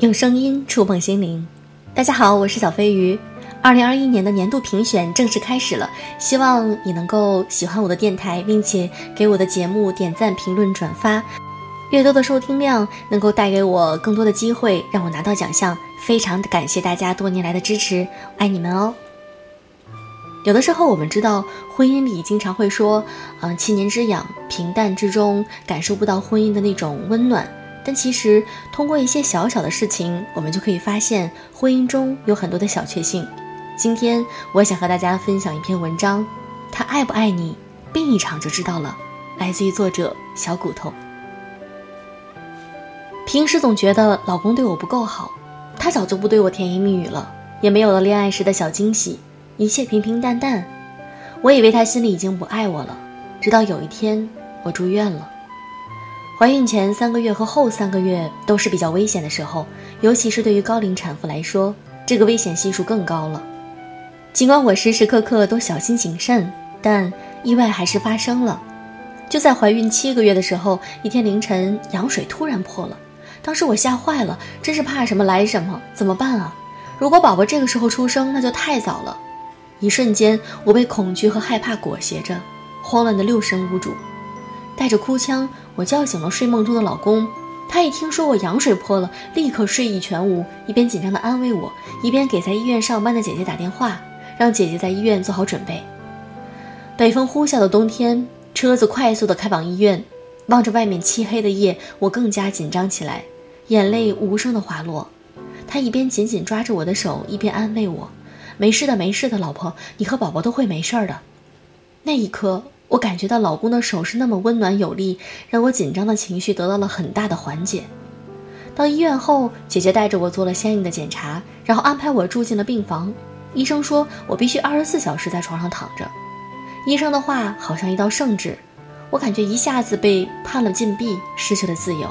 用声音触碰心灵。大家好，我是小飞鱼。二零二一年的年度评选正式开始了，希望你能够喜欢我的电台，并且给我的节目点赞、评论、转发。越多的收听量能够带给我更多的机会，让我拿到奖项。非常感谢大家多年来的支持，爱你们哦。有的时候我们知道，婚姻里经常会说，嗯，七年之痒，平淡之中感受不到婚姻的那种温暖。但其实，通过一些小小的事情，我们就可以发现婚姻中有很多的小确幸。今天，我想和大家分享一篇文章，他爱不爱你，病一场就知道了。来自于作者小骨头。平时总觉得老公对我不够好，他早就不对我甜言蜜语了，也没有了恋爱时的小惊喜，一切平平淡淡。我以为他心里已经不爱我了，直到有一天我住院了。怀孕前三个月和后三个月都是比较危险的时候，尤其是对于高龄产妇来说，这个危险系数更高了。尽管我时时刻刻都小心谨慎，但意外还是发生了。就在怀孕七个月的时候，一天凌晨羊水突然破了，当时我吓坏了，真是怕什么来什么，怎么办啊？如果宝宝这个时候出生，那就太早了。一瞬间，我被恐惧和害怕裹挟着，慌乱的六神无主。带着哭腔，我叫醒了睡梦中的老公。他一听说我羊水破了，立刻睡意全无，一边紧张地安慰我，一边给在医院上班的姐姐打电话，让姐姐在医院做好准备。北风呼啸的冬天，车子快速地开往医院。望着外面漆黑的夜，我更加紧张起来，眼泪无声地滑落。他一边紧紧抓着我的手，一边安慰我：“没事的，没事的，老婆，你和宝宝都会没事的。”那一刻。我感觉到老公的手是那么温暖有力，让我紧张的情绪得到了很大的缓解。到医院后，姐姐带着我做了相应的检查，然后安排我住进了病房。医生说我必须二十四小时在床上躺着。医生的话好像一道圣旨，我感觉一下子被判了禁闭，失去了自由。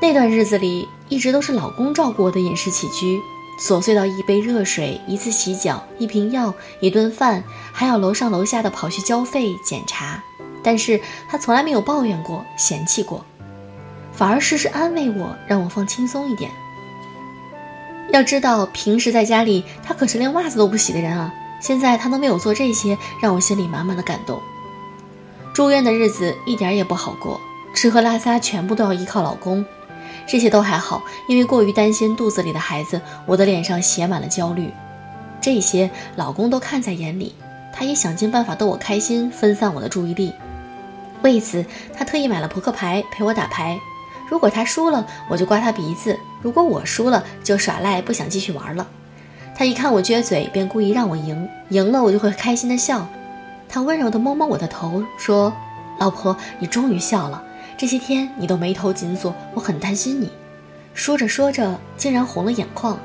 那段日子里，一直都是老公照顾我的饮食起居。琐碎到一杯热水、一次洗脚、一瓶药、一顿饭，还要楼上楼下的跑去交费检查，但是他从来没有抱怨过、嫌弃过，反而时时安慰我，让我放轻松一点。要知道，平时在家里他可是连袜子都不洗的人啊，现在他能为我做这些，让我心里满满的感动。住院的日子一点也不好过，吃喝拉撒全部都要依靠老公。这些都还好，因为过于担心肚子里的孩子，我的脸上写满了焦虑。这些老公都看在眼里，他也想尽办法逗我开心，分散我的注意力。为此，他特意买了扑克牌陪我打牌。如果他输了，我就刮他鼻子；如果我输了，就耍赖，不想继续玩了。他一看我撅嘴，便故意让我赢，赢了我就会开心的笑。他温柔地摸摸我的头，说：“老婆，你终于笑了。”这些天你都眉头紧锁，我很担心你。说着说着，竟然红了眼眶。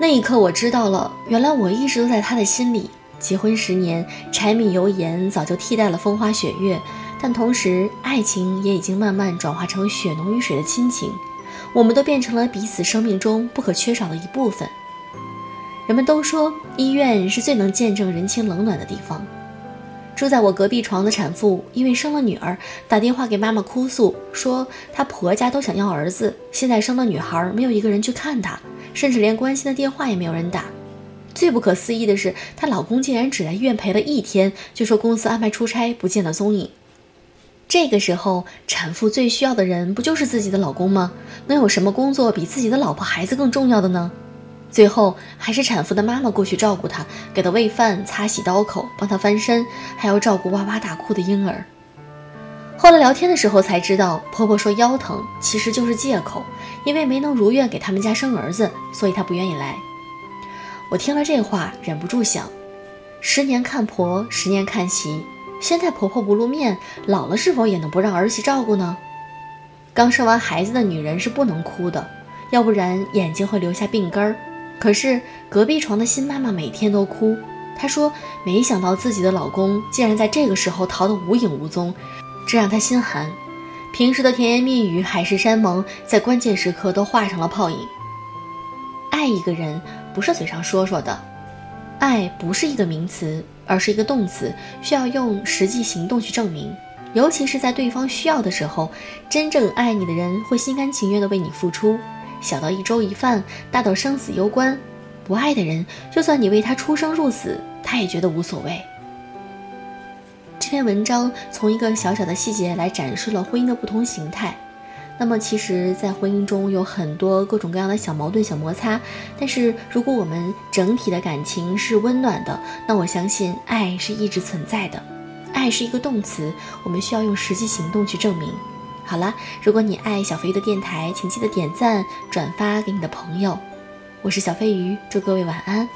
那一刻，我知道了，原来我一直都在他的心里。结婚十年，柴米油盐早就替代了风花雪月，但同时，爱情也已经慢慢转化成血浓于水的亲情。我们都变成了彼此生命中不可缺少的一部分。人们都说，医院是最能见证人情冷暖的地方。住在我隔壁床的产妇，因为生了女儿，打电话给妈妈哭诉，说她婆家都想要儿子，现在生了女孩，没有一个人去看她，甚至连关心的电话也没有人打。最不可思议的是，她老公竟然只在医院陪了一天，就说公司安排出差，不见了踪影。这个时候，产妇最需要的人不就是自己的老公吗？能有什么工作比自己的老婆孩子更重要的呢？最后还是产妇的妈妈过去照顾她，给她喂饭、擦洗刀口，帮她翻身，还要照顾哇哇大哭的婴儿。后来聊天的时候才知道，婆婆说腰疼其实就是借口，因为没能如愿给他们家生儿子，所以她不愿意来。我听了这话，忍不住想：十年看婆，十年看媳，现在婆婆不露面，老了是否也能不让儿媳照顾呢？刚生完孩子的女人是不能哭的，要不然眼睛会留下病根儿。可是隔壁床的新妈妈每天都哭，她说没想到自己的老公竟然在这个时候逃得无影无踪，这让她心寒。平时的甜言蜜语、海誓山盟，在关键时刻都化成了泡影。爱一个人不是嘴上说说的，爱不是一个名词，而是一个动词，需要用实际行动去证明。尤其是在对方需要的时候，真正爱你的人会心甘情愿地为你付出。小到一粥一饭，大到生死攸关。不爱的人，就算你为他出生入死，他也觉得无所谓。这篇文章从一个小小的细节来展示了婚姻的不同形态。那么，其实，在婚姻中有很多各种各样的小矛盾、小摩擦。但是，如果我们整体的感情是温暖的，那我相信爱是一直存在的。爱是一个动词，我们需要用实际行动去证明。好了，如果你爱小飞鱼的电台，请记得点赞、转发给你的朋友。我是小飞鱼，祝各位晚安。